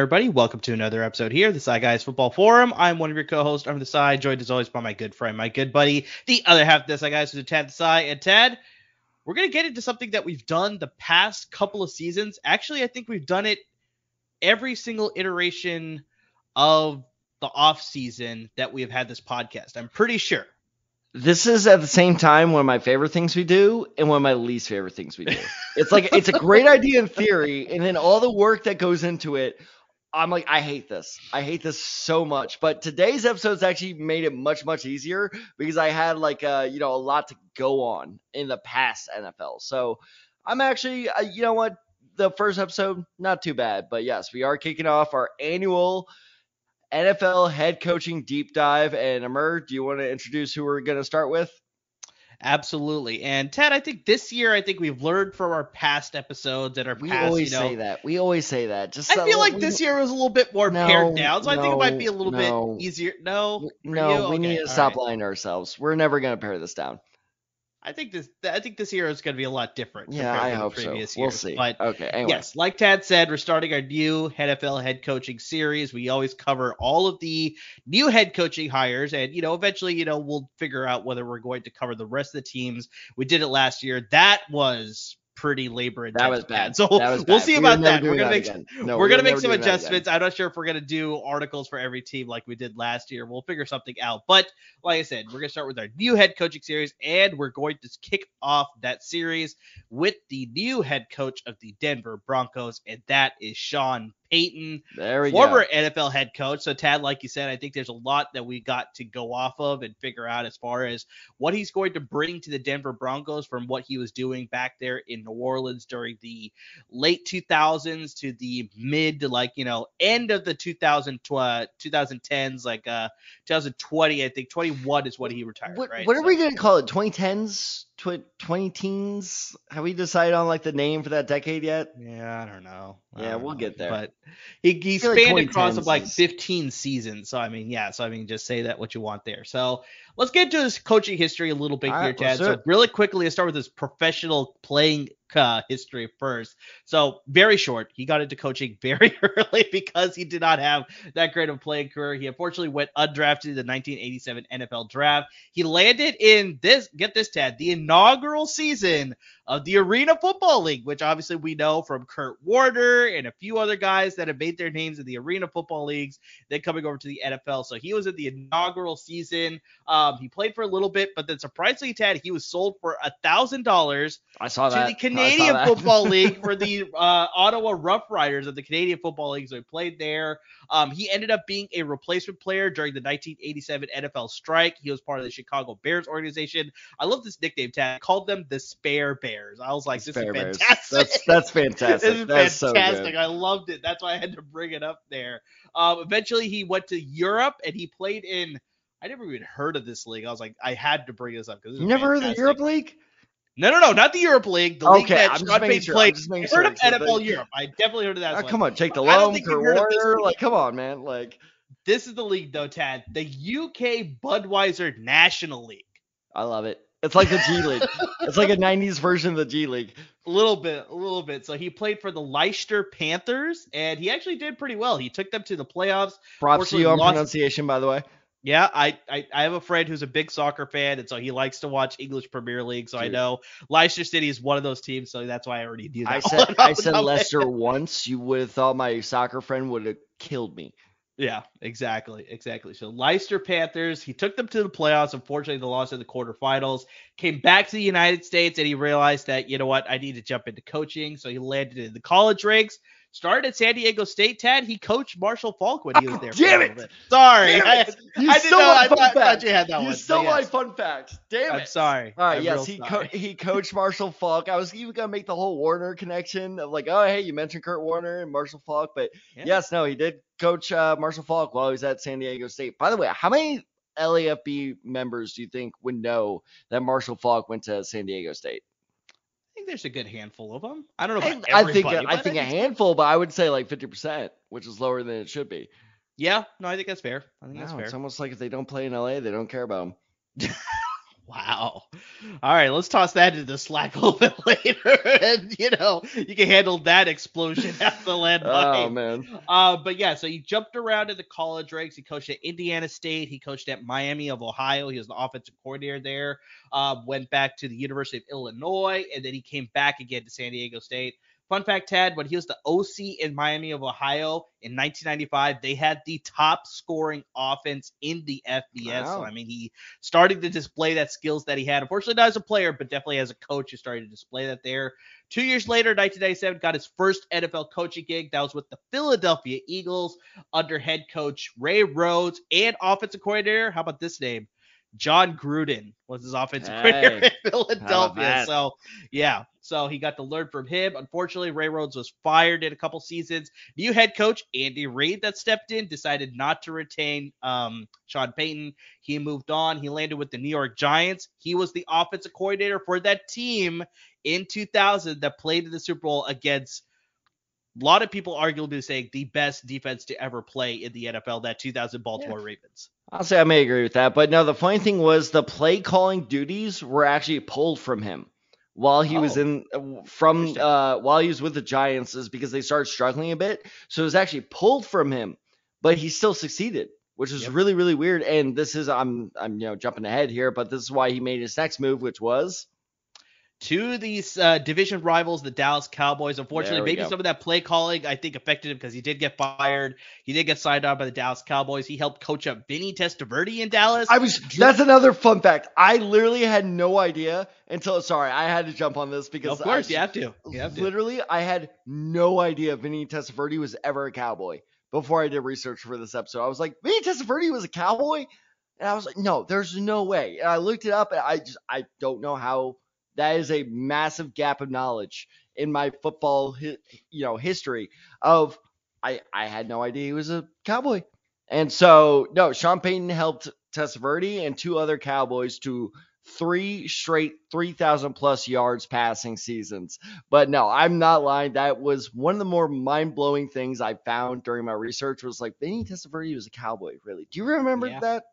Everybody? Welcome to another episode here, the Desai Guys Football Forum. I'm one of your co-hosts Amar Desai, joined as always by my good friend, my good buddy, the other half of the Desai Guys, who's Tad Desai. And Tad, we're gonna get into something that we've done the past couple of seasons. Actually, I think we've done it every single iteration of the off season that we have had this podcast. I'm pretty sure. This is at the same time one of my favorite things we do and one of my least favorite things we do. It's like it's a great idea in theory, and then all the work that goes into it, I'm like, I hate this. I hate this so much. But today's episode's actually made it much, much easier because I had like uh, you know, a lot to go on in the past NFL. So I'm actually uh, you know what? The first episode, not too bad. But yes, we are kicking off our annual NFL head coaching deep dive. And Amar, do you want to introduce who we're going to start with? Absolutely. And Tad, I think this year, I think we've learned from our past episodes and our We past, always you know, say that. We always say that. Just I feel like we- this year was a little bit more No, pared down, so I think it might be a little no. bit easier. No, No, you? we need to stop right. lying to ourselves. We're never going to pare this down. I think this, I think this year is going to be a lot different. Yeah, I hope so. previous We'll years. see. But okay. Anyway. Yes, like Tad said, we're starting our new NFL head coaching series. We always cover all of the new head coaching hires, and you know, eventually, you know, we'll figure out whether we're going to cover the rest of the teams. We did it last year. That was pretty labor intensive. That was bad. So was we'll see We about that. We're gonna that make. No, we're gonna make some doing that again. adjustments. I'm not sure if we're gonna do articles for every team like we did last year. We'll figure something out. But like I said, we're gonna start with our new head coaching series, and we're going to kick off that series with the new head coach of the Denver Broncos, and that is Sean Payton, There we former go. NFL head coach. So Tad, like you said, I think there's a lot that we got to go off of and figure out as far as what he's going to bring to the Denver Broncos from what he was doing back there in New Orleans during the late 2000s to the mid to like you know end of the 2000 uh, 2010s like uh 2020 i think 21 is what he retired What, right what are So- we going to call it? 2010s? Tw- 20 teens? Have we decided on like the name for that decade yet? yeah i don't know Yeah, don't we'll know. get there. but he, he feel like spanned across of like 15 seasons. So i mean yeah so i mean just say that what you want there. So let's get into his coaching history a little bit All here right, Tad. so really quickly let's start with his professional playing uh, history first so very short he got into coaching very early because he did not have that great of a playing career he unfortunately went undrafted in the 1987 nfl draft he landed in this get this tad the inaugural season of the Arena Football League, which obviously we know from Kurt Warner and a few other guys that have made their names in the Arena Football Leagues, then coming over to the NFL. So he was in the inaugural season. Um, he played for a little bit, but then surprisingly, Tad, he was sold for a thousand dollars I saw to the Canadian. Football League for the uh, Ottawa Rough Riders of the Canadian Football League. So he played there. Um, he ended up being a replacement player during the 1987 NFL strike. He was part of the Chicago Bears organization. I love this nickname tag. I called them the Spare Bears. I was like, this Spare is fantastic. That's that's fantastic. this is that's fantastic. good. I loved it. That's why I had to bring it up there. Um, eventually, he went to Europe and he played in. I never even heard of this league. I was like, I had to bring this up because You never heard of the Europe League? no, no, no, not the Europe League. The league that I'm Sean Payton sure, played. Heard sure, of NFL they- Europe. I definitely heard of that. Oh, One. come on, Jake I don't Delhomme, think Kurt you've heard of this Warner. Like, come on, man. Like, This is the league, though, Tad. The UK Budweiser National League. I love it. It's like the G League. it's like a '90s version of the G League. A little bit, a little bit. So he played for the Leicester Panthers, and he actually did pretty well. He took them to the playoffs. Props to you on pronunciation, by the way. Yeah, I, I I have a friend who's a big soccer fan, and so he likes to watch English Premier League. So I know Leicester City is one of those teams, so that's why I already knew that. I said I said top of my Leicester once. You would have thought my soccer friend would have killed me. Yeah, exactly, exactly. So Leicester Panthers, he took them to the playoffs. Unfortunately, they lost in the quarterfinals. Came back to the United States, and he realized that you know what, I need to jump into coaching. So he landed in the college ranks. Started at San Diego State. Tad, he coached Marshall Faulk when he was there. for a Damn it! Sorry, Damn I, it! You I didn't know. I thought, thought you had that you one. stole but my fun fact. Damn it! I'm sorry. All right, I'm yes, he co- he coached Marshall Faulk. I was even gonna make the whole Warner connection of like, oh hey, you mentioned Kurt Warner and Marshall Faulk, but Yeah. yes, no, he did coach uh, Marshall Faulk while he was at San Diego State. By the way, how many LAFB members do you think would know that Marshall Faulk went to San Diego State? I think there's a good handful of them. I don't know I, about I think I think a handful, but I would say like fifty percent, which is lower than it should be. Yeah, no, I think that's fair. I think that's fair. it's almost like if they don't play in LA, they don't care about them. Wow. All right, let's toss that into the Slack a little bit later, and you know you can handle that explosion at the landmine. Oh man. Uh, but yeah, so he jumped around in the college ranks. He coached at Indiana State. He coached at Miami of Ohio. He was the offensive coordinator there. Uh, went back to the University of Illinois, and then he came back again to San Diego State. Fun fact, Tad, when he was the OC in Miami of Ohio in 1995, they had the top scoring offense in the FBS. So, I mean, he started to display that skills that he had. Unfortunately, not as a player, but definitely as a coach, he started to display that there. Two years later, 1997, got his first NFL coaching gig. That was with the Philadelphia Eagles under head coach Ray Rhodes and offensive coordinator. How about this name? Jon Gruden was his offensive coordinator in Philadelphia. So yeah, so he got to learn from him. Unfortunately, Ray Rhodes was fired in a couple seasons. New head coach Andy Reid that stepped in decided not to retain um, Sean Payton. He moved on. He landed with the New York Giants. He was the offensive coordinator for that team in 2000 that played in the Super Bowl against a lot of people arguably saying the best defense to ever play in the NFL, that 2000 Baltimore Ravens. I'll say I may agree with that, but no, the funny thing was the play calling duties were actually pulled from him while he was Oh. in uh, from uh while he was with the Giants is because they started struggling a bit. So it was actually pulled from him, but he still succeeded, which is Yep. really really weird. And this is I'm I'm you know jumping ahead here, but this is why he made his next move, which was to these uh, division rivals, the Dallas Cowboys. Unfortunately, maybe go. some of that play calling I think affected him because he did get fired. He did get signed on by the Dallas Cowboys. He helped coach up Vinny Testaverde in Dallas. I was that's another fun fact. I literally had no idea until sorry, I had to jump on this because of course, I, you have to. You have to. Literally, I had no idea Vinny Testaverde was ever a cowboy before I did research for this episode. I was like, Vinny Testaverde was a cowboy? And I was like, no, there's no way. And I looked it up and I just I don't know how that is a massive gap of knowledge in my football you know history of I I had no idea he was a cowboy. And so no, Sean Payton helped Testaverde and two other cowboys to three straight 3000 plus yards passing seasons. But no, I'm not lying. That was one of the more mind-blowing things I found during my research was like Vinny Testaverde was a cowboy, really. Do you remember Yeah. that?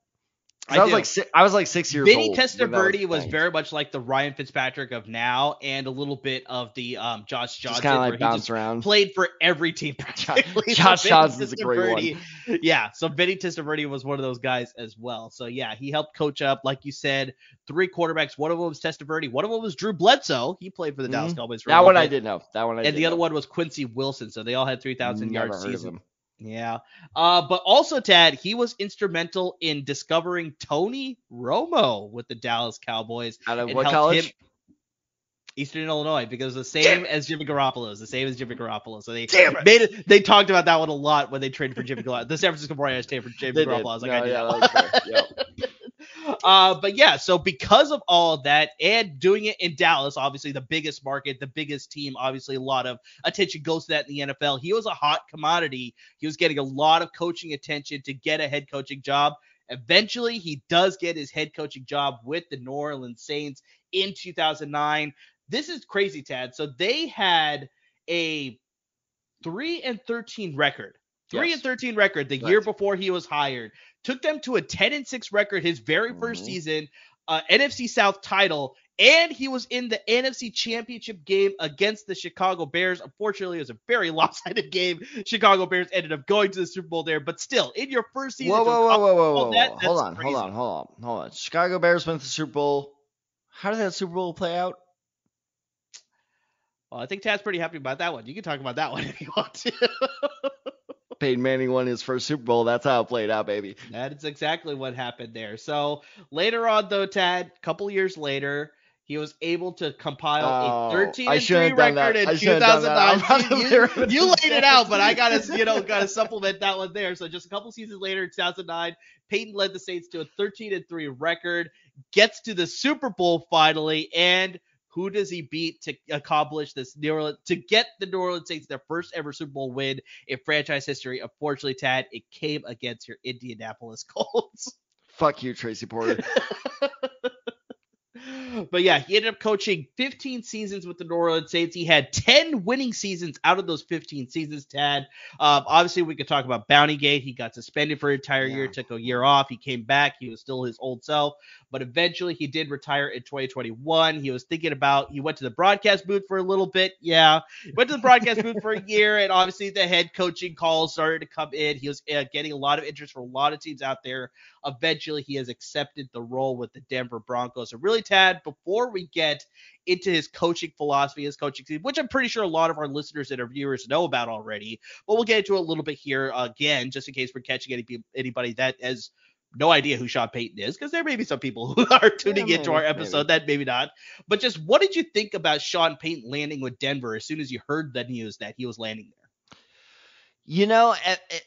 I I, was like si- I was like 6 years Vinny old. that Testaverde was thing. very much like the Ryan Fitzpatrick of now, and a little bit of the um, Josh Johnson, kind of like bounce around. played for every team. So Josh Vinny Johnson's a great one. Yeah, so Vinny Testaverde was one of those guys as well. So yeah, he helped coach up, like you said, three quarterbacks. One of them was Testaverde. One of them was Drew Bledsoe. He played for the Dallas Mhm. Cowboys. For That one I bit. did know. That one I And the other know. one was Quincy Wilson. So they all had 3,000 yard heard of seasons. Yeah. Uh, but also, Tad, he was instrumental in discovering Tony Romo with the Dallas Cowboys. Out of what college? him- Eastern Illinois, because the same as Jimmy Garoppolo is the same as Jimmy Garoppolo. So they Damn made it. They talked about that one a lot when they traded for Jimmy Garoppolo. The San Francisco 49ers traded for Jimmy They Garoppolo. did. I was like, No, I did yeah, that. that was fair. Yep. Uh, but yeah, so because of all of that and doing it in Dallas, obviously the biggest market, the biggest team, obviously a lot of attention goes to that in the NFL. He was a hot commodity. He was getting a lot of coaching attention to get a head coaching job. Eventually, he does get his head coaching job with the New Orleans Saints in 2009. This is crazy, Tad. So they had a 3 and 13 record. 3 Yes. and 13 record the Right. year before he was hired. Took them to a 10 and 6 record his very 1st Mhm. season, uh, NFC South title, and he was in the NFC Championship game against the Chicago Bears. Unfortunately, it was a very lopsided game. Chicago Bears ended up going to the Super Bowl there, but still, in your first season, Whoa, whoa, whoa, whoa, whoa, whoa, that. Hold on, crazy. hold on, hold on, hold on. Chicago Bears went to the Super Bowl. How did that Super Bowl play out? Well, I think Tad's pretty happy about that one. You can talk about that one if you want to. Peyton Manning won his first Super Bowl. That's how it played out, baby. That is exactly what happened there. So later on, though, Tad, a couple years later, he was able to compile Oh, a 13 and 3 shouldn't have done that. record in shouldn't have done that. I'm about to 2009. be You, you laid it out, but I gotta, you know, gotta supplement that one there. So just a couple seasons later, 2009, Payton led the Saints to a 13 and 3 record, gets to the Super Bowl finally, and who does he beat to accomplish this New Orleans to get the New Orleans Saints their first ever Super Bowl win in franchise history? Unfortunately, Tad, it came against your Indianapolis Colts. Fuck you, Tracy Porter. But yeah, he ended up coaching 15 seasons with the New Orleans Saints. He had 10 winning seasons out of those 15 seasons, Tad. Um, obviously, we could talk about Bounty Gate. He got suspended for an entire year, took a year off. He came back. He was still his old self. But eventually, he did retire in 2021. He was thinking about, he went to the broadcast booth for a little bit. Yeah. Went to the broadcast booth for a year. And obviously, the head coaching calls started to come in. He was uh, getting a lot of interest from a lot of teams out there eventually he has accepted the role with the Denver Broncos. So really, Tad, before we get into his coaching philosophy, his coaching team, which I'm pretty sure a lot of our listeners and our viewers know about already, but we'll get into it a little bit here again, just in case we're catching any, anybody that has no idea who Sean Payton is, because there may be some people who are tuning Yeah, into our maybe, episode that maybe not. But just what did you think about Sean Payton landing with Denver as soon as you heard the news that he was landing there? You know, it, it,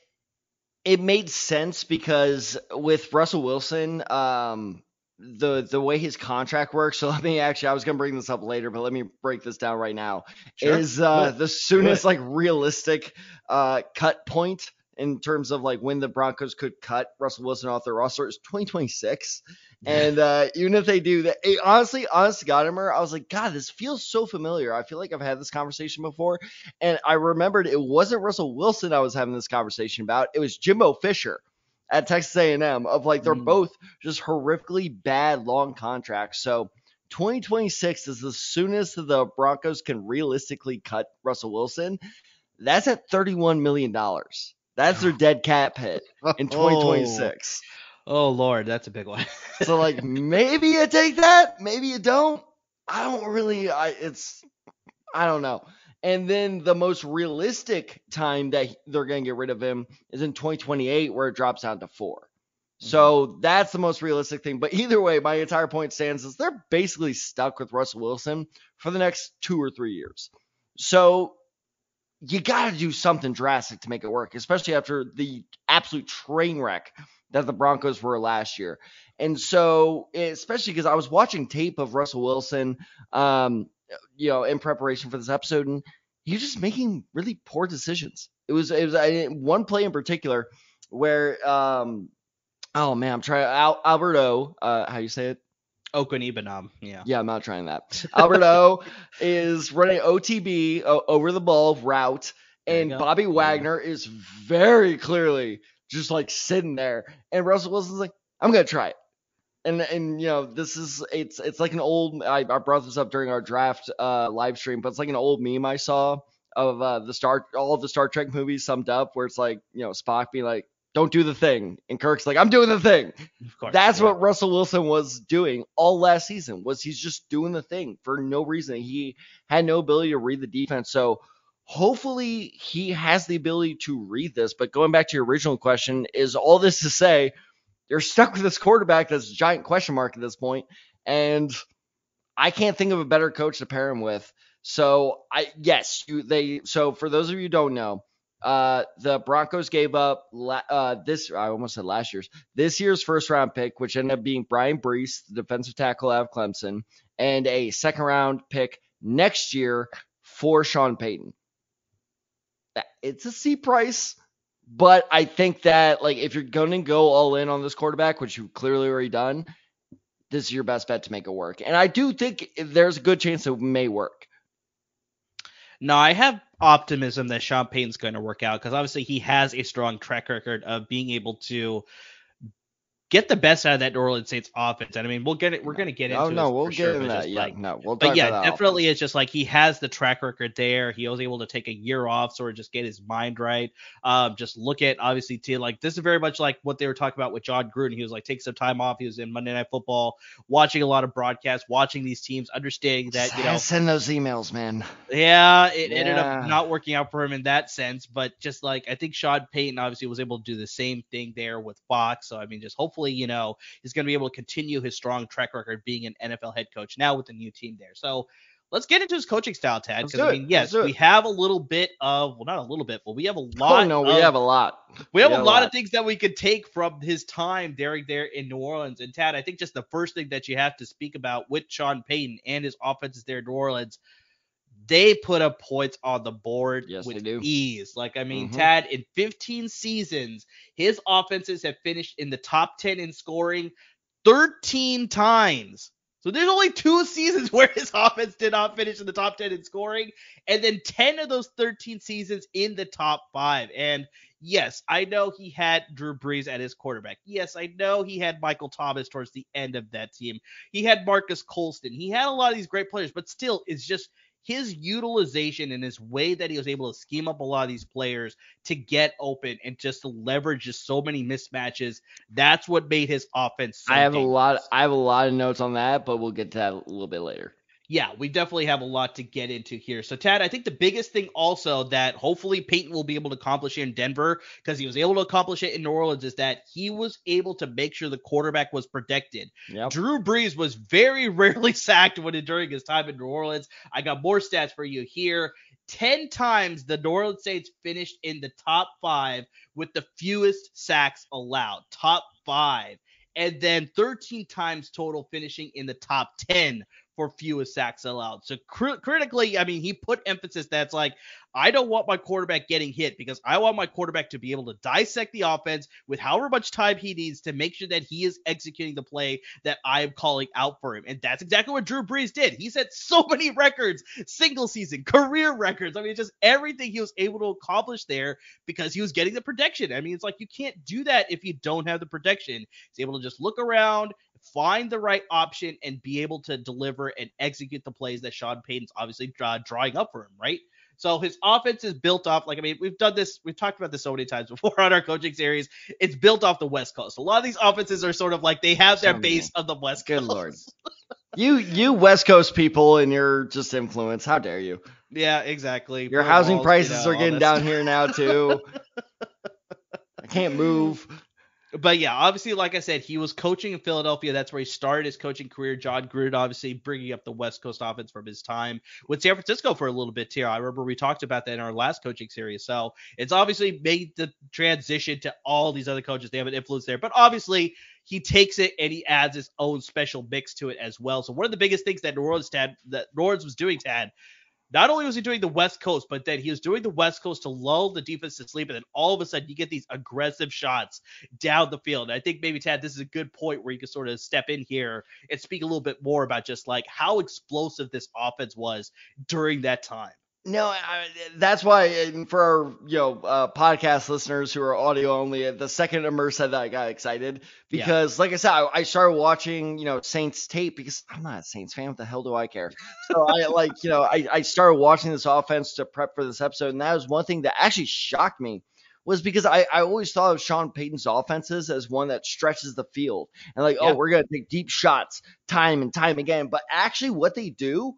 it made sense because with Russell Wilson, um, the the way his contract works. So let me actually, I was gonna bring this up later, but let me break this down right now. Sure. Is uh, the soonest like realistic uh, cut point in terms of like when the Broncos could cut Russell Wilson off their roster is 2026. And uh, even if they do that, it, honestly, honest to I was like, God, this feels so familiar. I feel like I've had this conversation before. And I remembered it wasn't Russell Wilson I was having this conversation about. It was Jimbo Fisher at Texas A&M of like they're Mm. both just horrifically bad long contracts. So 2026 is the soonest the Broncos can realistically cut Russell Wilson. That's at 31 million dollars. That's their dead cap hit in 2026. Oh, Lord, that's a big one. So like maybe you take that, maybe you don't. I don't really. I it's I don't know. And then the most realistic time that they're gonna get rid of him is in 2028, where it drops down to four. So that's the most realistic thing. But either way, my entire point stands is they're basically stuck with Russell Wilson for the next two or three years. So you got to do something drastic to make it work, especially after the absolute train wreck that the Broncos were last year. And so, especially because I was watching tape of Russell Wilson, um, you know, in preparation for this episode, and he was just making really poor decisions. It was it was I, one play in particular where, um, oh man, I'm trying Al, Alberto, uh, how you say it? Okwuegbunam, yeah. Yeah, I'm not trying that. Alberto is running OTB o- over the ball route, and. Bobby There you go. Wagner is very clearly just like sitting there, and Russell Wilson's like, "I'm gonna try it." And and you know this is it's it's like an old I, I brought this up during our draft uh, live stream, but it's like an old meme I saw of uh, the Star all of the Star Trek movies summed up, where it's like you know Spock being like, "Don't do the thing," and Kirk's like, "I'm doing the thing." Of course. That's yeah. what Russell Wilson was doing all last season. Was he's just doing the thing for no reason. He had no ability to read the defense. So hopefully he has the ability to read this. But going back to your original question, is all this to say they're stuck with this quarterback that's a giant question mark at this point, and I can't think of a better coach to pair him with. So I yes, you they so for those of you who don't know, uh the Broncos gave up la- uh this I almost said last year's this year's first round pick, which ended up being Bryan Bresee, the defensive tackle out of Clemson, and a second round pick next year for Sean Payton. It's a C price, but I think that like if you're going to go all in on this quarterback, which you've clearly already done, this is your best bet to make it work. And I do think there's a good chance it may work. No, I have optimism that Sean Payton's going to work out because obviously he has a strong track record of being able to get the best out of that New Orleans Saints offense. And I mean, we'll get it. We're going to get into Oh no, we'll get sure, into that. Yeah, like, no, we'll but talk yeah, about that definitely, offense. it's just like he has the track record there. He was able to take a year off, sort of just get his mind right. Um, just look at obviously to like this is very much like what they were talking about with Jon Gruden. He was like take some time off. He was in Monday Night Football, watching a lot of broadcasts, watching these teams, understanding that you know send those emails, man. yeah, it ended up not working out for him in that sense, but just like I think Sean Payton obviously was able to do the same thing there with Fox. So I mean, just hopefully, you know, he's going to be able to continue his strong track record being an NFL head coach now with the new team there. So let's get into his coaching style, Tad. Because I mean, yes, we have a little bit of well, not a little bit, but we have a lot. Oh no, we of- have a lot. we have we a a lot lot. of things that we could take from his time during there in New Orleans. And Tad, I think just the first thing that you have to speak about with Sean Payton and his offenses there in New Orleans, they put up points on the board Yes, with they do. ease. Like I mean, Mhm. Tad, in 15 seasons, his offenses have finished in the top 10 in scoring 13 times. So there's only two seasons where his offense did not finish in the top 10 in scoring, and then 10 of those 13 seasons in the top five. And yes, I know he had Drew Brees at his quarterback. Yes, I know he had Michael Thomas towards the end of that team. He had Marques Colston. He had a lot of these great players, but still, it's just his utilization and his way that he was able to scheme up a lot of these players to get open and just to leverage just so many mismatches. That's what made his offense. So I have dangerous. a lot. I have a lot of notes on that, but we'll get to that a little bit later yeah, we definitely have a lot to get into here. So, Tad, I think the biggest thing also that hopefully Payton will be able to accomplish in Denver, because he was able to accomplish it in New Orleans, is that he was able to make sure the quarterback was protected. Yep. Drew Brees was very rarely sacked when during his time in New Orleans. I got more stats for you here. 10 times the New Orleans Saints finished in the top five with the fewest sacks allowed. Top five and then 13 times total finishing in the top 10 for fewest sacks allowed. So cr- critically, I mean, he put emphasis that's like, I don't want my quarterback getting hit because I want my quarterback to be able to dissect the offense with however much time he needs to make sure that he is executing the play that I am calling out for him. And that's exactly what Drew Brees did. He set so many records, single season, career records. I mean, just everything he was able to accomplish there because he was getting the protection. I mean, it's like you can't do that if you don't have the protection. He's able to just look around, find the right option, and be able to deliver and execute the plays that Sean Payton's obviously uh, drawing up for him, right? So his offense is built off, like, I mean, we've done this, we've talked about this so many times before on our coaching series. It's built off the West Coast. A lot of these offenses are sort of like they have their base of the West Coast. Good. Lord. you you West Coast people and you're just influence. How dare you? Yeah, exactly. Your housing prices are getting down here now too. I can't move but yeah, obviously, like I said, he was coaching in Philadelphia. That's where he started his coaching career. Jon Gruden, obviously, bringing up the West Coast offense from his time with San Francisco for a little bit here. I remember we talked about that in our last coaching series. So it's obviously made the transition to all these other coaches. They have an influence there, but obviously, he takes it and he adds his own special mix to it as well. So one of the biggest things that New Orleans, Tad, that New Orleans was doing, Tad, not only was he doing the West Coast, but then he was doing the West Coast to lull the defense to sleep. And then all of a sudden, you get these aggressive shots down the field. And I think maybe, Tad, this is a good point where you can sort of step in here and speak a little bit more about just like how explosive this offense was during that time. No, I, that's why for our you know uh, podcast listeners who are audio only, the second Amar said that I got excited because, yeah. like I said, I, I, started watching you know Saints tape because I'm not a Saints fan. What the hell do I care? So I like you know I, I started watching this offense to prep for this episode, and that was one thing that actually shocked me was because I, I always thought of Sean Payton's offenses as one that stretches the field and like, oh, yeah. oh, we're gonna take deep shots time and time again. But actually, what they do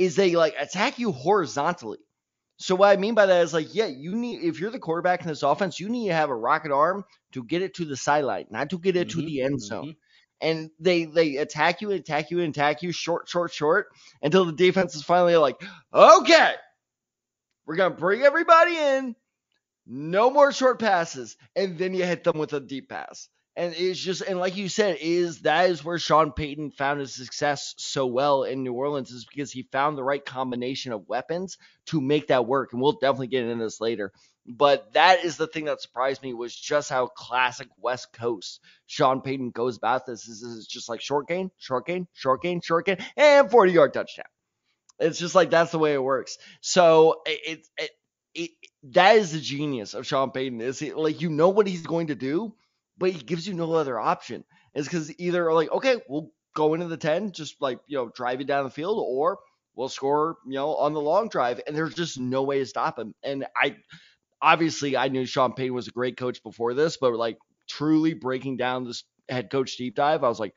is they like attack you horizontally. So what I mean by that is like, yeah, you need if you're the quarterback in this offense, you need to have a rocket arm to get it to the sideline, not to get it mm-hmm, to the end zone. Mm-hmm. And they they attack you and attack you and attack you short, short, short until the defense is finally like, okay, we're gonna bring everybody in, no more short passes, and then you hit them with a deep pass. And it's just and like you said, is that is where Sean Payton found his success so well in New Orleans is because he found the right combination of weapons to make that work. And we'll definitely get into this later. But that is the thing that surprised me was just how classic West Coast Sean Payton goes about this. Is is just like short gain, short gain, short gain, short gain, and 40 yard touchdown. It's just like that's the way it works. So it, it, it, that is the genius of Sean Payton. Is it like you know what he's going to do, but he gives you no other option. It's because either like, okay, we'll go into the 10, just like, you know, drive you down the field, or we'll score, you know, on the long drive. And there's just no way to stop him. And I obviously I knew Sean Payton was a great coach before this, but like truly breaking down this head coach deep dive, I was like,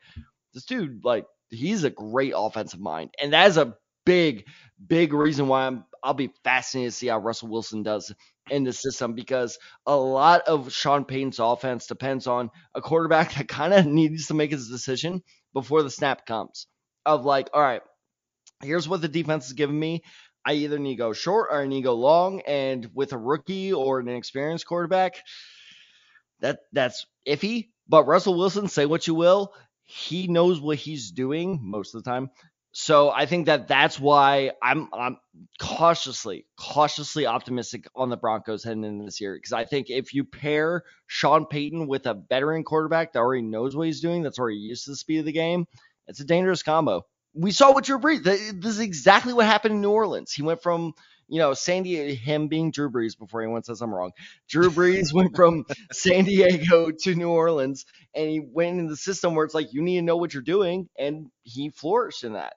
this dude, like, he's a great offensive mind. And that is a big, big reason why I'm I'll be fascinated to see how Russell Wilson does in the system because a lot of Sean Payton's offense depends on a quarterback that kind of needs to make his decision before the snap comes. Of like, all right, here's what the defense is giving me. I either need to go short or I need to go long. And with a rookie or an experienced quarterback, that that's iffy. But Russell Wilson, say what you will, he knows what he's doing most of the time. So I think that that's why I'm I'm cautiously cautiously optimistic on the Broncos heading into this year because I think if you pair Sean Payton with a veteran quarterback that already knows what he's doing, that's already used to the speed of the game, it's a dangerous combo. we saw what Drew Brees. This is exactly what happened in New Orleans. He went from you know San Diego, him being Drew Brees before anyone says I'm wrong. Drew Brees went from San Diego to New Orleans, and he went in the system where it's like you need to know what you're doing, and he flourished in that.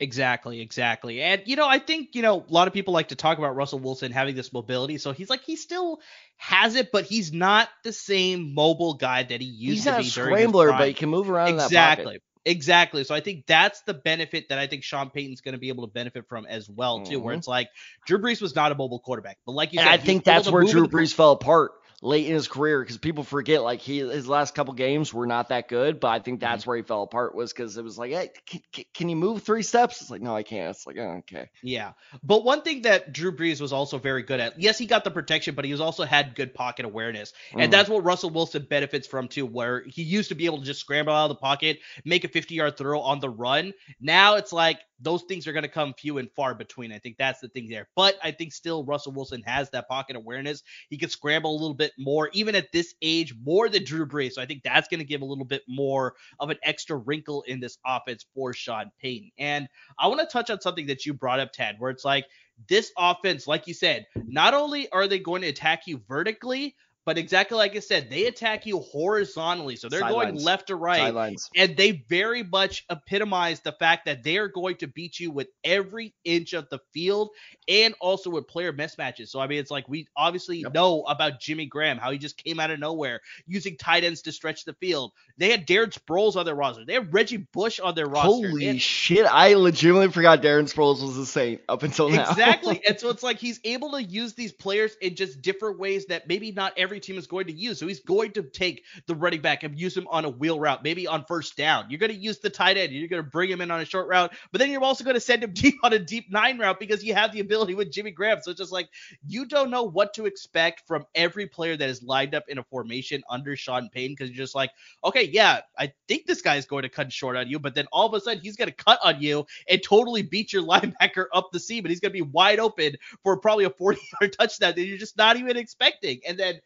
Exactly, exactly. And you know, I think, you know, a lot of people like to talk about Russell Wilson having this mobility. So he's like he still has it, but he's not the same mobile guy that he used He's to not a be during his scrambler, prime. but he can move around Exactly. Exactly. So I think that's the benefit that I think Sean Payton's going to be able to benefit from as well, too. Where Mhm. it's like Drew Brees was not a mobile quarterback, but like you And said, I think that's where Drew the- Brees fell apart late in his career because people forget like he his last couple games were not that good, but I think Mm-hmm. that's where he fell apart was because it was like, hey, can, can- you move three steps? It's like, no, I can't. It's like, oh, okay. Yeah. But one thing that Drew Brees was also very good at, yes, he got the protection, but he was also had good pocket awareness. And Mhm. that's what Russell Wilson benefits from too, where he used to be able to just scramble out of the pocket, make a 50 yard throw on the run. Now it's like those things are going to come few and far between. I think that's the thing there. But I think still Russell Wilson has that pocket awareness. He can scramble a little bit more, even at this age, more than Drew Brees. So I think that's going to give a little bit more of an extra wrinkle in this offense for Sean Payton. And I want to touch on something that you brought up, Tad, where it's like this offense, like you said, not only are they going to attack you vertically, but exactly like I said, they attack you horizontally. So they're going Sidelines. left to right. Sidelines. And they very much epitomize the fact that they are going to beat you with every inch of the field and also with player mismatches. So, I mean, it's like we obviously Yep. know about Jimmy Graham, how he just came out of nowhere using tight ends to stretch the field. They had Darren Sproles on their roster, they had Reggie Bush on their roster. Holy And- shit! I legitimately forgot Darren Sproles was a Saint up until now. Exactly. and so it's like he's able to use these players in just different ways that maybe not every team is going to use. So he's going to take the running back and use him on a wheel route, maybe on first down. You're going to use the tight end. You're going to bring him in on a short route, but then you're also going to send him deep on a deep nine route because you have the ability with Jimmy Graham. So it's just like you don't know what to expect from every player that is lined up in a formation under Sean Payton because you're just like, okay, yeah, I think this guy is going to cut short on you, but then all of a sudden he's going to cut on you and totally beat your linebacker up the seam, and he's going to be wide open for probably a 40 yard touchdown that you're just not even expecting. And then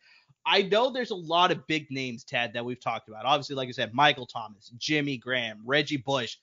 I know there's a lot of big names, Tad, that we've talked about. Obviously, like I said, Michael Thomas, Jimmy Graham, Reggie Bush.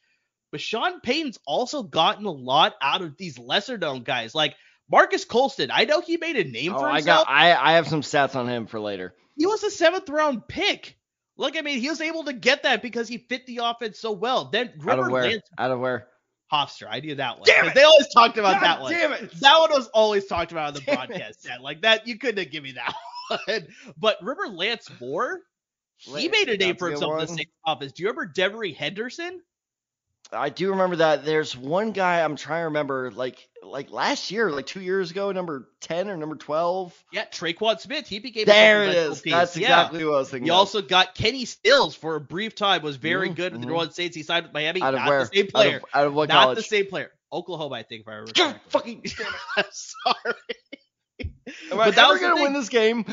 But Sean Payton's also gotten a lot out of these lesser known guys like Marques Colston. I know he made a name Oh, for himself. I got. I I have some stats on him for later. he was a seventh round pick. Look, I mean, he was able to get that because he fit the offense so well. Then Out of where? Lance Out of where? Hofstra. I knew that one. Damn it! They always talked about God that one. damn it! That one was always talked about on the Damn broadcast. Tad. Like that, you couldn't have given me that one. But River Lance Moore, he made a name for himself in the one. same office. Do you remember Devery Henderson? I do remember that. There's one guy I'm trying to remember, like like last year, like two years ago, number ten or number twelve. Yeah, Tre'Quan Smith. He became a There it is. piece. That's Yeah. exactly what I was thinking. You also got Kenny Stills for a brief time. Was very Mhm, good with the. New Orleans Saints. He signed with Miami. out of not where? the same Out player. of, out of what not college? the same player. Oklahoma, I think, if I remember fucking. Sorry. Am I But that was gonna win this game?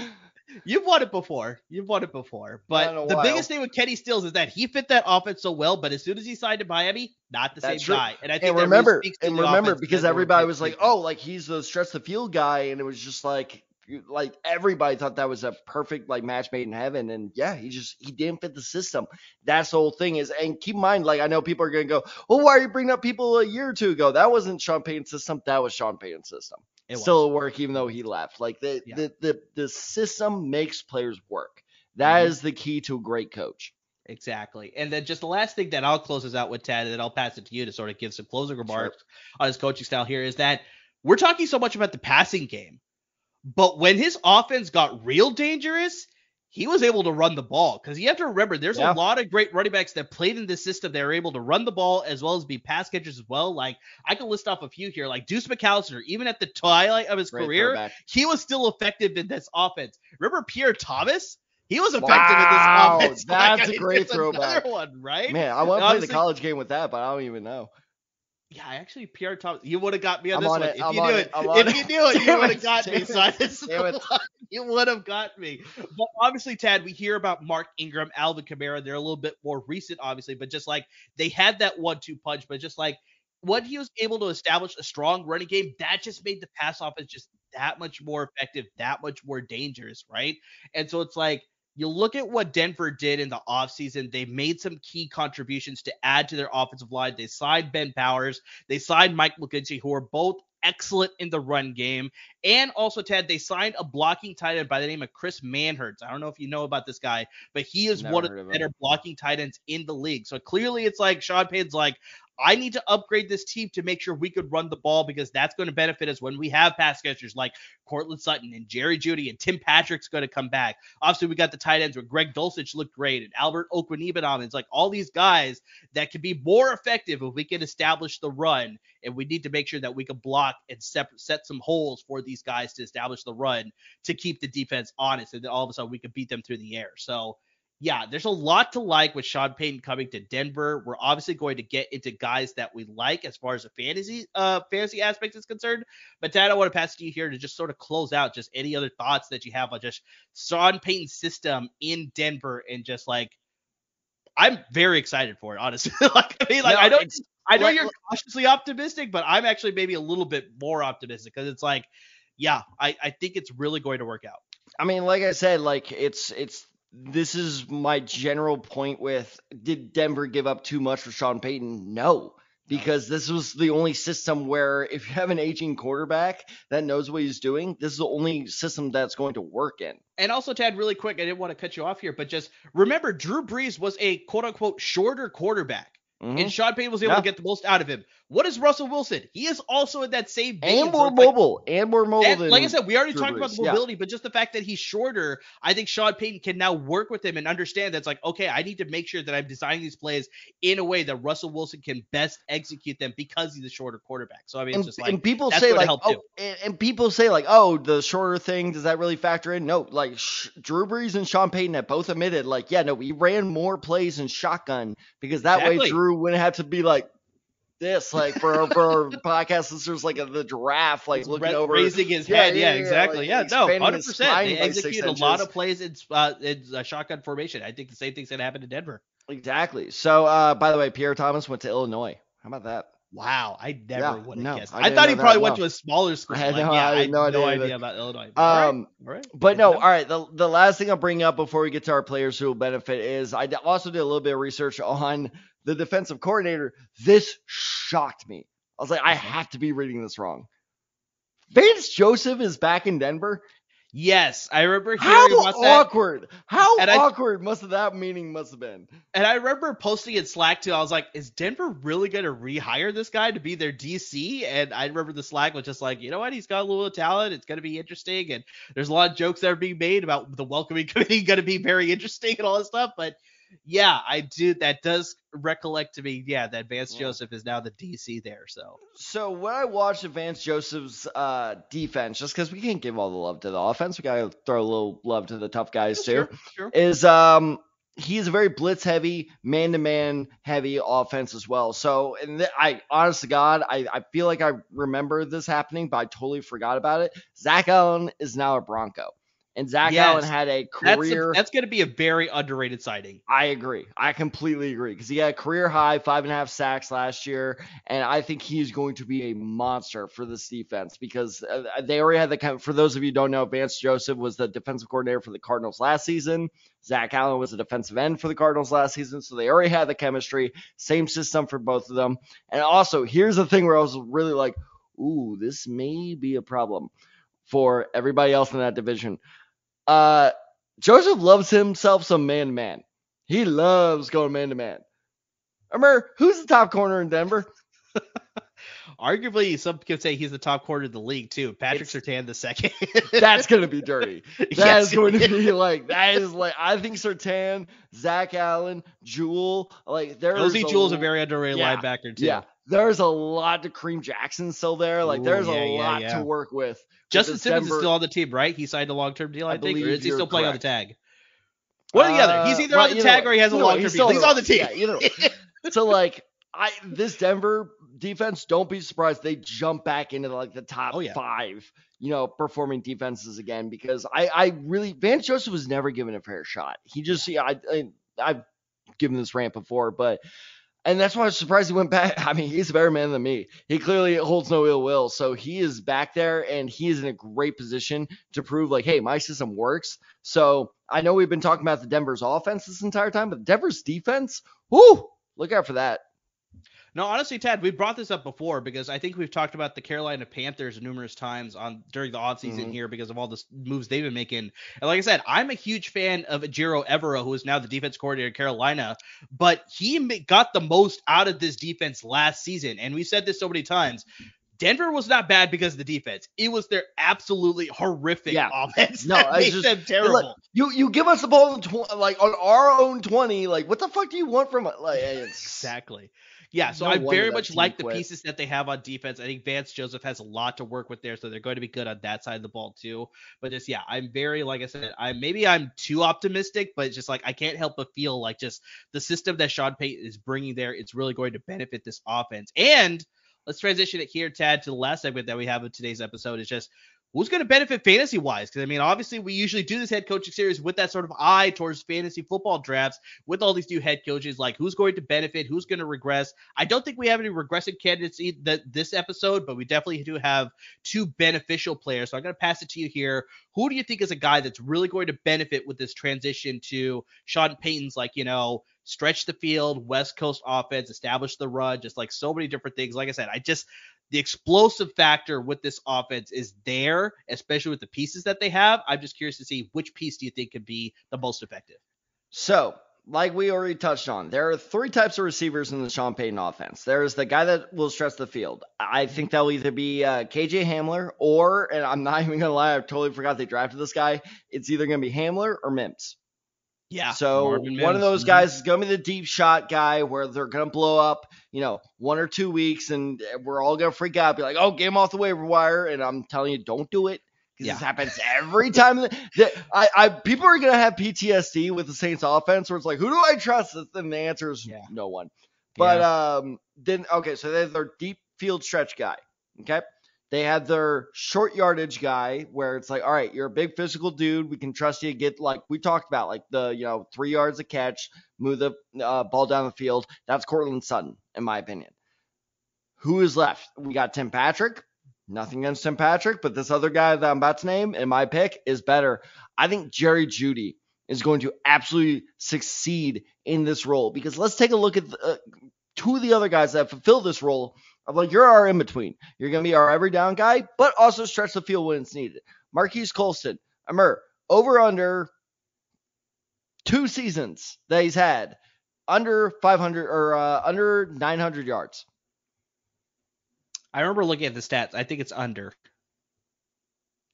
You've won it before. You've won it before. But the while. biggest thing with Kenny Stills is that he fit that offense so well, but as soon as he signed to Miami, not the That's same true. guy. And I think And remember, really and remember, because that they were everybody was like. "Oh, like he's the stress the field guy," and it was just like, like everybody thought that was a perfect like match made in heaven. And yeah, he just he didn't fit the system. That's the whole thing. Is and keep in mind, like I know people are gonna go, "Well, why are you bringing up people a year or two ago?" That wasn't Sean Payton's system. That was Sean Payton's system. It. Still at work, even though he left. Like the Yeah. the, the the system makes players work. That Mhm. is the key to a great coach. Exactly. And then just the last thing that I'll close us out with, Tad, and then I'll pass it to you to sort of give some closing remarks on his coaching style here is that we're talking so much about the passing game. But when his offense got real dangerous, he was able to run the ball. Because you have to remember, there's Yeah. a lot of great running backs that played in this system. They were able to run the ball as well as be pass catchers as well. Like I can list off a few here, like Deuce McAllister, even at the twilight of his Great career, throwback. he was still effective in this offense. Remember Pierre Thomas? He was effective Wow, in this offense. that's I a mean, great throwback. one, right? Man, I want to play the college game with that, but I don't even know. Yeah, I actually, Pierre Thomas, you would have got me on I'm this on one. it, If you knew it, it, I'm on if it. you knew it, you would have got me. So damn it. you would have got me. But obviously, Tad, we hear about Mark Ingram, Alvin Kamara. They're a little bit more recent, obviously, but just like they had that one-two punch, but just like what he was able to establish a strong running game, that just made the pass offense just that much more effective, that much more dangerous, right? And so it's like you look at what Denver did in the offseason, they made some key contributions to add to their offensive line. They signed Ben Powers, they signed Mike McGlinchey, who are both excellent in the run game. And also, Tad, they signed a blocking tight end by the name of Chris Manhertz. I don't know if you know about this guy, but he is Never one of the him. better blocking tight ends in the league. So clearly, it's like Sean Payton's like, I need to upgrade this team to make sure we could run the ball because that's going to benefit us when we have pass catchers like Courtland Sutton and Jerry Jeudy and Tim Patrick's going to come back. Obviously, we got the tight ends where Greg Dulcich looked great and Albert Okwuegbunam. It's like all these guys that can be more effective if we can establish the run. And we need to make sure that we can block and set, set some holes for these guys to establish the run to keep the defense honest. And then all of a sudden we can beat them through the air. So, yeah, there's a lot to like with Sean Payton coming to Denver. We're obviously going to get into guys that we like as far as the fantasy uh fantasy aspect is concerned. But Tad, I want to pass it to you here to just sort of close out just any other thoughts that you have on just Sean Payton's system in Denver and just like I'm very excited for it, honestly. like I mean, like No, I don't I know let- you're cautiously optimistic, but I'm actually maybe a little bit more optimistic because it's like, yeah, I, I think it's really going to work out. I mean, like I said, like it's it's this is my general point with did Denver give up too much for Sean Payton? No. Because this was the only system where if you have an aging quarterback that knows what he's doing, this is the only system that's going to work in. And also, Tad, really quick, I didn't want to cut you off here, but just remember, Drew Brees was a quote unquote shorter quarterback, Mhm. and Sean Payton was able Yeah. to get the most out of him. What is Russell Wilson? He is also in that same. And more like- mobile. And more mobile And than like I said, we already Drew talked about the yeah. mobility, but just the fact that he's shorter, I think Sean Payton can now work with him and understand that's like, okay, I need to make sure that I'm designing these plays in a way that Russell Wilson can best execute them because he's a shorter quarterback. So I mean, and, it's just like and people say like help oh, and, and people say like oh the shorter thing does that really factor in no like sh- drew brees and sean payton have both admitted like yeah no we ran more plays in shotgun because that way drew wouldn't have to be like this like for for podcast listeners like the giraffe like looking Ra- over raising his Yeah, head. yeah, Yeah, exactly. like yeah, no, 100 percent They execute a lot of plays in, uh, in uh, shotgun formation. I think the same thing's gonna happen in Denver. exactly so uh by the way pierre thomas went to illinois how about that Wow, I never Yeah, would have no, guessed. I I, thought he probably went no. to a smaller school. I had Like, no- yeah, I I had had no no, idea idea, about Illinois. But um all right. But no, to all right. The, the last thing I'll bring up before we get to our players who will benefit is I also did a little bit of research on the defensive coordinator. This shocked me. I was like, I mm-hmm. have to be reading this wrong. Vance Joseph is back in Denver. Yes, I remember How hearing about that. awkward! How And I- awkward must that meeting must have been. And I remember posting in Slack too. I was like, is Denver really going to rehire this guy to be their DC? And I remember the Slack was just like, you know what? He's got a little talent. It's going to be interesting. And there's a lot of jokes that are being made about the welcoming committee going to be very interesting and all this stuff. But yeah, I do. That does recollect to me. Yeah, that Vance Yeah. Joseph is now the DC there. So So when I watched Vance Joseph's uh, defense, just because we can't give all the love to the offense, we gotta throw a little love to the tough guys too. Sure, sure. is um he's a very blitz heavy, man to man heavy offense as well. So and th- I honest to God, I, I feel like I remember this happening, but I totally forgot about it. Zach Allen is now a Bronco. And Zach Yes. Allen had a career a, that's going to be a very underrated signing. I agree. I completely agree because he had a career high five and a half sacks last year, and I think he's going to be a monster for this defense because uh, they already had the. For those of you who don't know, Vance Joseph was the defensive coordinator for the Cardinals last season. Zach Allen was the defensive end for the Cardinals last season, so they already had the chemistry. Same system for both of them. And also, here's the thing where I was really like, "Ooh, this may be a problem for everybody else in that division." Uh, Joseph loves himself some man to man. He loves going man to man. Remember, who's the top corner in Denver? Arguably, some could say he's the top corner of the league too. Patrick It's- Surtain the second. That's gonna be dirty. That is Yes, going to be like that is like I think Surtain, Zach Allen, Jewell, like there's Josey a Jewell's a very underrated yeah, linebacker too. yeah. There's a lot to Kareem Jackson still there. Like Ooh, there's yeah, a yeah, lot yeah. to work with. with Justin this Simmons Denver- is still on the team, right? He signed a long-term deal, I, I think, or is he still playing on the tag? One or the other. He's Uh, either well, on the tag or he has a long-term he's deal. He's on the team. Yeah, either way. so like I this Denver defense, don't be surprised they jump back into like the top Oh, five, you know, performing defenses again because I I really Vance Joseph was never given a fair shot. He just yeah, I, I I've given this rant before, but And that's why I was surprised he went back. I mean, he's a better man than me. He clearly holds no ill will. So he is back there and he is in a great position to prove, like, hey, my system works. So I know we've been talking about the Denver's offense this entire time, but Denver's defense, whoo, look out for that. No, honestly, Tad, we brought this up before because I think we've talked about the Carolina Panthers numerous times on during the offseason mm-hmm. here because of all the moves they've been making. And like I said, I'm a huge fan of Ejiro Evero, who is now the defense coordinator in Carolina, but he got the most out of this defense last season. And we said this so many times. Denver was not bad because of the defense. It was their absolutely horrific yeah. offense. No, that made just, them terrible. Like, you you give us the ball tw- like on our own twenty. Like what the fuck do you want from? Like exactly. Yeah, so no I very much like the pieces that they have on defense. I think Vance Joseph has a lot to work with there, so they're going to be good on that side of the ball too. But just yeah, I'm very like I said, I maybe I'm too optimistic, but just like I can't help but feel like just the system that Sean Payton is bringing there, it's really going to benefit this offense. And let's transition it here, Tad, to the last segment that we have of today's episode. It's just who's going to benefit fantasy wise? Because I mean, obviously, we usually do this head coaching series with that sort of eye towards fantasy football drafts with all these new head coaches. Like, who's going to benefit? Who's going to regress? I don't think we have any regressive candidates that this episode, but we definitely do have two beneficial players. So I'm going to pass it to you here. Who do you think is a guy that's really going to benefit with this transition to Sean Payton's, like, you know, stretch the field, West Coast offense, establish the run, just like so many different things. Like I said, I just the explosive factor with this offense is there, especially with the pieces that they have. I'm just curious to see which piece do you think could be the most effective. So, like we already touched on, there are three types of receivers in the Sean Payton offense. There's the guy that will stretch the field. I think that'll either be uh, KJ Hamler or, and I'm not even gonna lie, I totally forgot they drafted this guy. It's either gonna be Hamler or Mims. Yeah. So one of those mm-hmm. guys is going to be the deep shot guy where they're going to blow up, you know, one or two weeks and we're all going to freak out, be like, oh, game off the waiver wire. And I'm telling you, don't do it because yeah. this happens every time. That, I, I, people are going to have PTSD with the Saints offense where it's like, who do I trust? And the answer is yeah. no one. But yeah. um, then, okay, so they're their deep field stretch guy. Okay. They had their short yardage guy where it's like, all right, you're a big physical dude. We can trust you to get like we talked about, like the you know three yards a catch, move the uh, ball down the field. That's Courtland Sutton, in my opinion. Who is left? We got Tim Patrick. Nothing against Tim Patrick, but this other guy that I'm about to name in my pick is better. I think Jerry Jeudy is going to absolutely succeed in this role because let's take a look at the, uh, two of the other guys that fulfill this role of like you're our in between. You're gonna be our every down guy, but also stretch the field when it's needed. Marques Colston, Amar, over under two seasons that he's had, under 500 or uh, under 900 yards. I remember looking at the stats. I think it's under.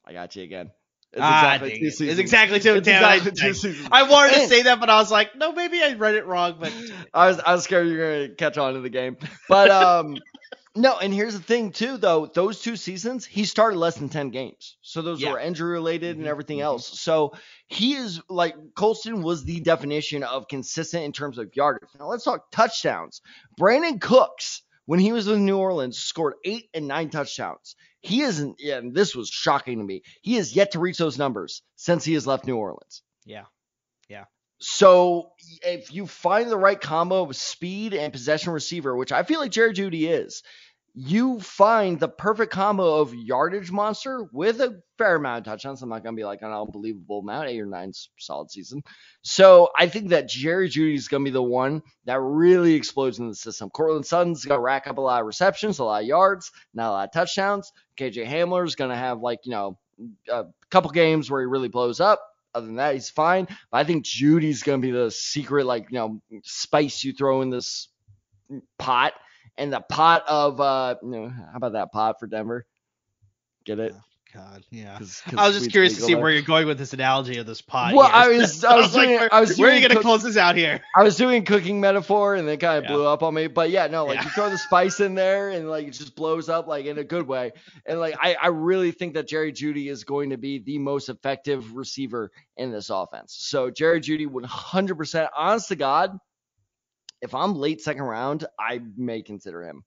I got you again. It's ah, exactly two seasons. It's exactly two. It's exactly two seasons. I wanted to say that, but I was like, no, maybe I read it wrong. But I was I was scared you were gonna catch on to the game. But um, no, and here's the thing too, though. Those two seasons, he started less than 10 games. So those yeah. were injury related mm-hmm. and everything mm-hmm. else. So he is like Colston was the definition of consistent in terms of yardage. Now let's talk touchdowns. Brandin Cooks, when he was with New Orleans, scored eight and nine touchdowns. He isn't, and this was shocking to me. He has yet to reach those numbers since he has left New Orleans. Yeah. Yeah. So if you find the right combo of speed and possession receiver, which I feel like Jerry Jeudy is, you find the perfect combo of yardage monster with a fair amount of touchdowns. I'm not going to be like an unbelievable amount, eight or nine solid season. So I think that Jerry Jeudy is going to be the one that really explodes in the system. Courtland Sutton's going to rack up a lot of receptions, a lot of yards, not a lot of touchdowns. KJ Hamler is going to have like, you know, a couple games where he really blows up. Other than that, he's fine. But I think Jeudy's to be the secret, like, you know, spice you throw in this pot and the pot of uh, you know, how about that pot for Denver? Get it? God, yeah. Cause, cause I was just curious to see where you're going with this analogy of this pot. Well, I was, I was, doing, like, I was where are you gonna cook- close this out here? I was doing cooking metaphor, and it kind of yeah. blew up on me. But yeah, no, like yeah. you throw the spice in there, and like it just blows up, like in a good way. And like I, I really think that Jerry Jeudy is going to be the most effective receiver in this offense. So Jerry Jeudy, 100%, honest to God, if I'm late second round, I may consider him.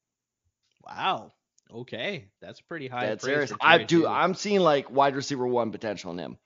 Wow. Okay, that's pretty high. That's serious. I do. I'm seeing like wide receiver one potential in him.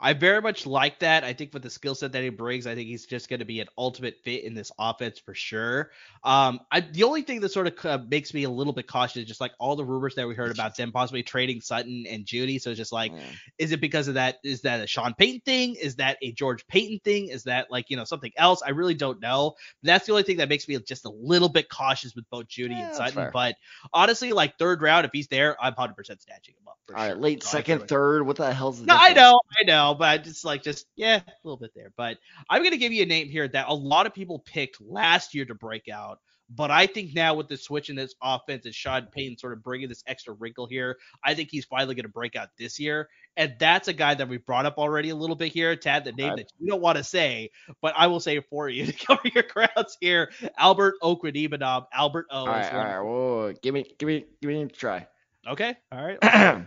I very much like that. I think with the skill set that he brings, I think he's just going to be an ultimate fit in this offense for sure. Um, I, the only thing that sort of uh, makes me a little bit cautious is just like all the rumors that we heard about them possibly trading Sutton and Jeudy. So it's just like, yeah. is it because of that? Is that a Sean Payton thing? Is that a George Paton thing? Is that like you know something else? I really don't know. But that's the only thing that makes me just a little bit cautious with both Jeudy yeah, and Sutton. But honestly, like third round, if he's there, I'm 100% snatching him up. all sure. right, late so second, third. What the hell's the no? Difference? I know, I know, but it's like just yeah, a little bit there. But I'm gonna give you a name here that a lot of people picked last year to break out. But I think now with the switch in this offense and Sean Payton sort of bringing this extra wrinkle here, I think he's finally going to break out this year. And that's a guy that we brought up already a little bit here, Tad, the name right. that you don't want to say, but I will say it for you to cover your crowds here. Albert Okwuegbunam, Albert O. All right, all right. Whoa, give me, give me, give me a try. Okay, all right.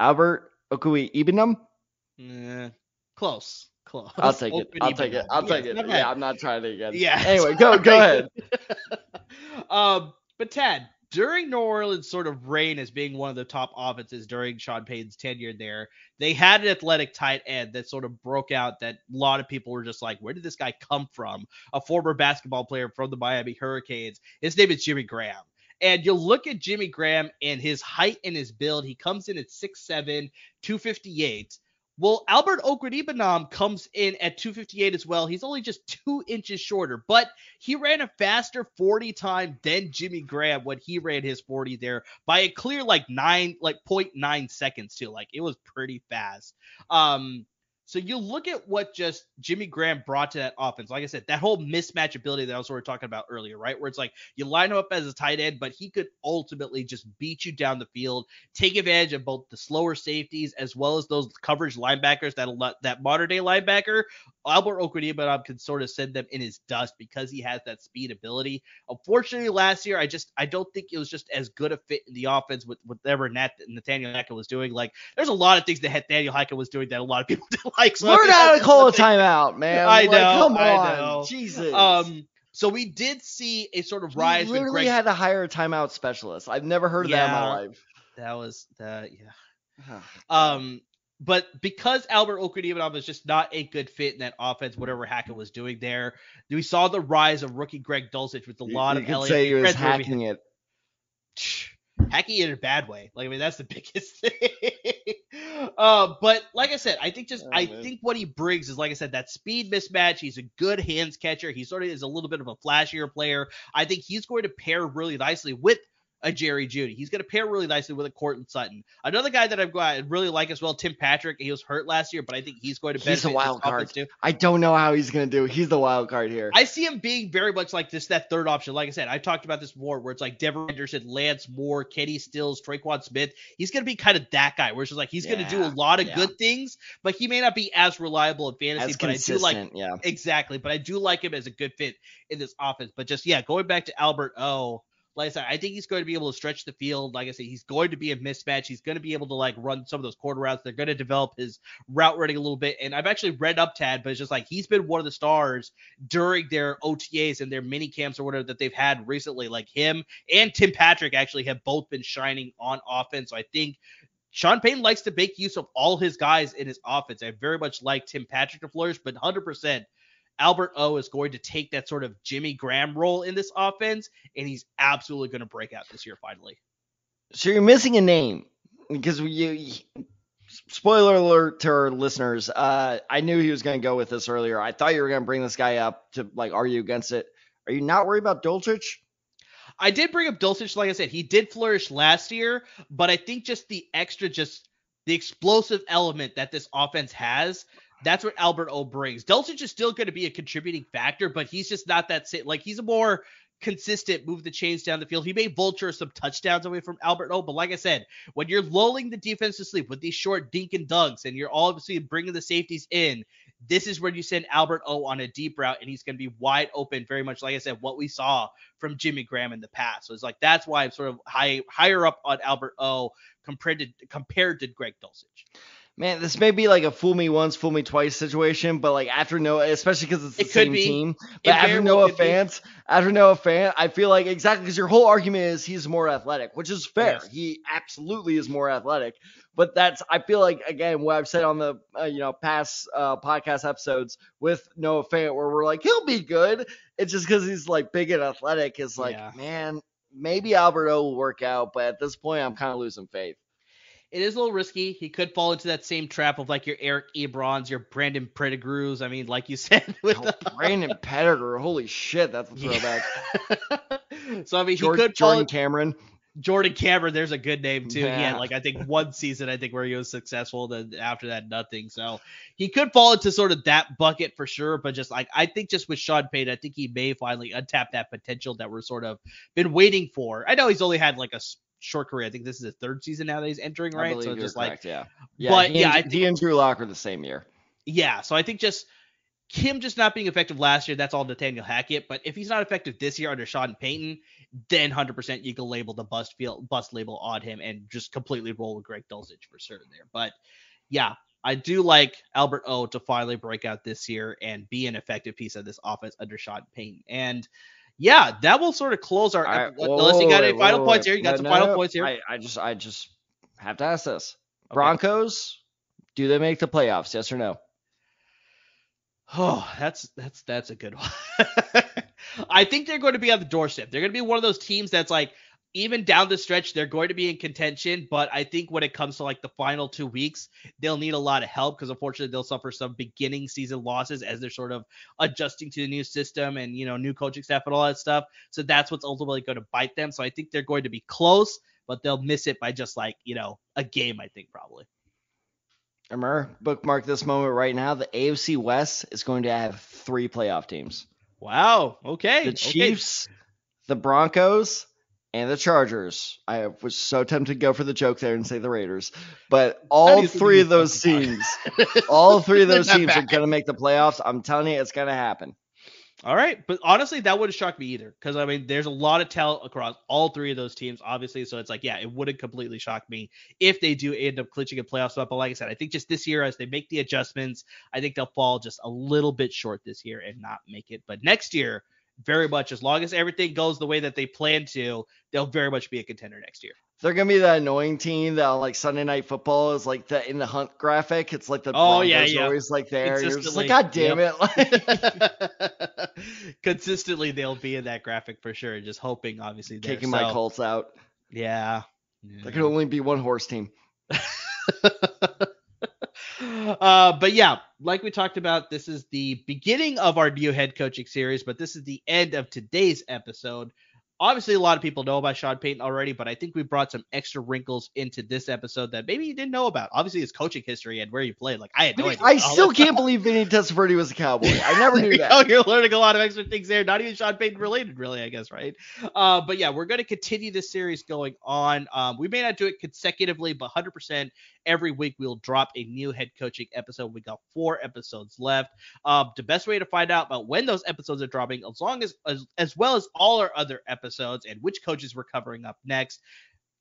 Albert Okwuegbunam. Eh, close. Close. I'll take it. I'll take it. I'll take it. Yeah, I'm not trying to again. Yeah. Anyway, go go ahead. um, but Tad, during New Orleans' sort of reign as being one of the top offenses during Sean Payton's tenure there, they had an athletic tight end that sort of broke out that a lot of people were just like, where did this guy come from? A former basketball player from the Miami Hurricanes. His name is Jimmy Graham. And you look at Jimmy Graham and his height and his build. He comes in at 6'7, 258. Well, Albert Okwuegbunam comes in at 258 as well. He's only just two inches shorter, but he ran a faster 40 time than Jimmy Graham when he ran his 40 there by a clear like nine, like 0.9 seconds too. Like it was pretty fast. Um, so you look at what just Jimmy Graham brought to that offense. Like I said, that whole mismatch ability that I was sort of talking about earlier, right? Where it's like you line him up as a tight end, but he could ultimately just beat you down the field, take advantage of both the slower safeties as well as those coverage linebackers that that modern day linebacker Albert Okwuegbunam can sort of send them in his dust because he has that speed ability. Unfortunately, last year I just I don't think it was just as good a fit in the offense with whatever Nat, Nathaniel Hackett was doing. Like there's a lot of things that Nathaniel Hackett was doing that a lot of people didn't like. So Learn how to call a timeout, man. I know. Like, come I know. on, Jesus. Um. So we did see a sort of rise. We literally Greg... had to hire a timeout specialist. I've never heard of yeah, that in my life. That was that. Yeah. um but because Albert Okwuegbunam was just not a good fit in that offense, whatever Hackett was doing there, we saw the rise of rookie Greg Dulcich with a lot you of could LA say he was hacking it. Hacking it in a bad way. Like I mean, that's the biggest thing. uh, but like I said, I think just oh, I man. think what he brings is like I said that speed mismatch. He's a good hands catcher. He sort of is a little bit of a flashier player. I think he's going to pair really nicely with a Jerry Jeudy. He's going to pair really nicely with a Courtland Sutton. Another guy that I've got I really like as well, Tim Patrick. He was hurt last year, but I think he's going to benefit. He's the wild card too. I don't know how he's going to do. He's the wild card here. I see him being very much like this that third option. Like I said, I've talked about this more where it's like Devery Henderson, Lance Moore, Kenny Stills, Tre'Quan Smith. He's going to be kind of that guy, where it's just like he's yeah, going to do a lot of yeah. good things, but he may not be as reliable in fantasy. As but I do like, yeah, exactly. But I do like him as a good fit in this offense. But just yeah, going back to Albert O like I said, I think he's going to be able to stretch the field. Like I said, he's going to be a mismatch. He's going to be able to like run some of those quarter routes. They're going to develop his route running a little bit. And I've actually read up Tad, but it's just like he's been one of the stars during their OTAs and their mini camps or whatever that they've had recently. Like him and Tim Patrick actually have both been shining on offense. So I think Sean Payton likes to make use of all his guys in his offense. I very much like Tim Patrick to flourish, but 100% Albert O is going to take that sort of Jimmy Graham role in this offense, and he's absolutely going to break out this year finally. So you're missing a name because you. Spoiler alert to our listeners. Uh, I knew he was going to go with this earlier. I thought you were going to bring this guy up to like argue against it. Are you not worried about Dulcich? I did bring up Dulcich, like I said, he did flourish last year, but I think just the extra, just the explosive element that this offense has that's what Albert O brings. Dulcich is still going to be a contributing factor, but he's just not that same. like he's a more consistent move the chains down the field. He may vulture some touchdowns away from Albert O, but like I said, when you're lulling the defense to sleep with these short dink and dunks, and you're obviously bringing the safeties in, this is where you send Albert O on a deep route, and he's going to be wide open, very much like I said, what we saw from Jimmy Graham in the past. So it's like that's why I'm sort of high higher up on Albert O compared to compared to Greg Dulcich. Man, this may be like a fool me once, fool me twice situation, but like after Noah, especially because it's the It same be. team, It but very after Noah be. fans, after Noah fan, I feel like exactly because your whole argument is he's more athletic, which is fair. Yes. He absolutely is more athletic, but that's I feel like again what I've said on the uh, you know past uh, podcast episodes with Noah Fant, where we're like he'll be good. It's just because he's like big and athletic. Is like Yeah. man, maybe Alberto will work out, but at this point, I'm kind of losing faith. It is a little risky. He could fall into that same trap of like your Eric Ebrons, your Brandon Pettigrews. I mean, like you said, with Oh, the, Brandon Pettigrew, holy shit, that's a Yeah. throwback. so I mean, Jor- he could fall Jordan Cameron. Jordan Cameron, there's a good name too. He Yeah. had like I think one season I think where he was successful, then after that nothing. So he could fall into sort of that bucket for sure. But just like I think just with Sean Payton, I think he may finally untap that potential that we're sort of been waiting for. I know he's only had like a short career. I think this is the third season now that he's entering, right? So just like yeah. Yeah, but, he yeah, and, I he and Drew Lock are the same year. yeah, so I think just him just not being effective last year, that's all Nathaniel Hackett. But if he's not effective this year under Sean Payton, then 100% you can label the bust field bust label on him and just completely roll with Greg Dulcich for certain there. But yeah, I do like Albert O to finally break out this year and be an effective piece of this offense under Sean Payton. And yeah, that will sort of close our. Right, whoa, unless you got any final whoa, points here, you got No, some no, final no. points here. I, I just I just have to ask this. Okay. Broncos, do they make the playoffs? Yes or no? Oh, that's that's that's a good one. I think they're going to be on the doorstep. They're going to be one of those teams that's like even down the stretch they're going to be in contention, but I think when it comes to like the final 2 weeks, they'll need a lot of help because unfortunately they'll suffer some beginning season losses as they're sort of adjusting to the new system and you know new coaching staff and all that stuff. So that's what's ultimately going to bite them. So I think they're going to be close, but they'll miss it by just like, you know, a game I think probably. Remember, bookmark this moment right now. The AFC West is going to have three playoff teams: Wow. Okay. the okay. Chiefs, the Broncos, and the Chargers. I was so tempted to go for the joke there and say the Raiders, but all three of those teams, all three of those teams are going to make the playoffs. I'm telling you, it's going to happen. All right, but honestly, that wouldn't shock me either, because I mean, there's a lot of talent across all three of those teams, obviously. So it's like, yeah, it wouldn't completely shock me if they do end up clinching a playoff spot. But like I said, I think just this year, as they make the adjustments, I think they'll fall just a little bit short this year and not make it. But next year, very much, as long as everything goes the way that they plan to, they'll very much be a contender next year. They're gonna be that annoying team that like Sunday Night Football is like the in the hunt graphic. It's like the Oh, yeah, yeah. always like there. You're just like, God damn it! Consistently, they'll be in that graphic for sure. Just hoping, obviously, there. Kicking my So, Colts out. Yeah. There can only be one horse team. uh, but yeah, like we talked about, this is the beginning of our new head coaching series, but this is the end of today's episode. Obviously, a lot of people know about Sean Payton already, but I think we brought some extra wrinkles into this episode that maybe you didn't know about. Obviously, his coaching history and where he played. Like I had no idea. I still can't believe Vinny Testaverde was a cowboy. I never knew that. Oh, You're learning a lot of extra things there, not even Sean Payton related, really, I guess, right? Uh, but yeah, we're going to continue this series going on. Um, we may not do it consecutively, but 100% every week we'll drop a new head coaching episode. We got four episodes left. Um, the best way to find out about when those episodes are dropping, as long as as, as well as all our other episodes and which coaches we're covering up next.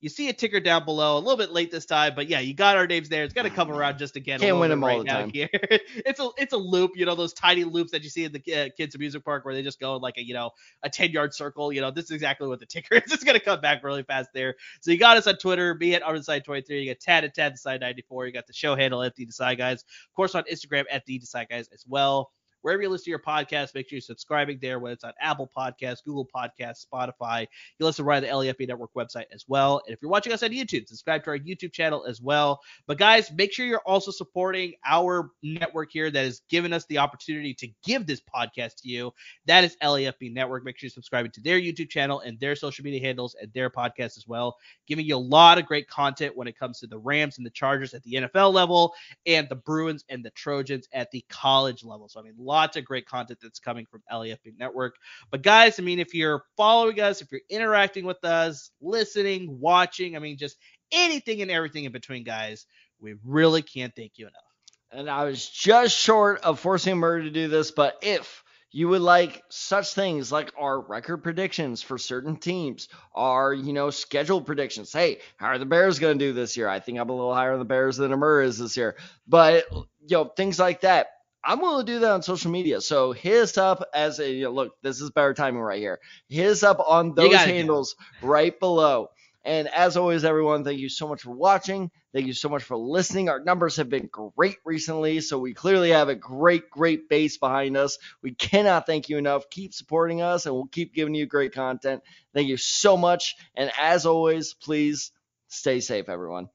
You see a ticker down below, a little bit late this time, but yeah, you got our names there. It's gonna come around just again. a Can't win bit 'em all right the now time. Here, it's a it's a loop, you know, those tiny loops that you see in the uh, kids amusement park where they just go in like a you know a ten yard circle. You know, this is exactly what the ticker is. It's gonna come back really fast there. So you got us on Twitter, be it Side 23. You got Tad at Tad Desai 94. You got the show handle at the Desai Guys. Of course, on Instagram at the Desai Guys as well. Wherever you listen to your podcast, make sure you're subscribing there, whether it's on Apple Podcasts, Google Podcasts, Spotify. You listen on the LAFB Network website as well. And if you're watching us on YouTube, subscribe to our YouTube channel as well. But guys, make sure you're also supporting our network here that has given us the opportunity to give this podcast to you. That is LAFB Network. Make sure you're subscribing to their YouTube channel and their social media handles and their podcast as well, giving you a lot of great content when it comes to the Rams and the Chargers at the NFL level and the Bruins and the Trojans at the college level. So, I mean, lots of great content that's coming from LAFB Network. But, guys, I mean, if you're following us, if you're interacting with us, listening, watching, I mean, just anything and everything in between, guys, we really can't thank you enough. And I was just short of forcing Murray to do this, but if you would like such things like our record predictions for certain teams, our, you know, schedule predictions. Hey, how are the Bears going to do this year? I think I'm a little higher on the Bears than Amar is this year. But, you know, things like that. I'm willing to do that on social media. So hit us up as a you know, look, this is better timing right here. Hit us up on those handles right below. And as always, everyone, thank you so much for watching. Thank you so much for listening. Our numbers have been great recently, so we clearly have a great, great base behind us. We cannot thank you enough. Keep supporting us, and we'll keep giving you great content. Thank you so much. And as always, please stay safe, everyone.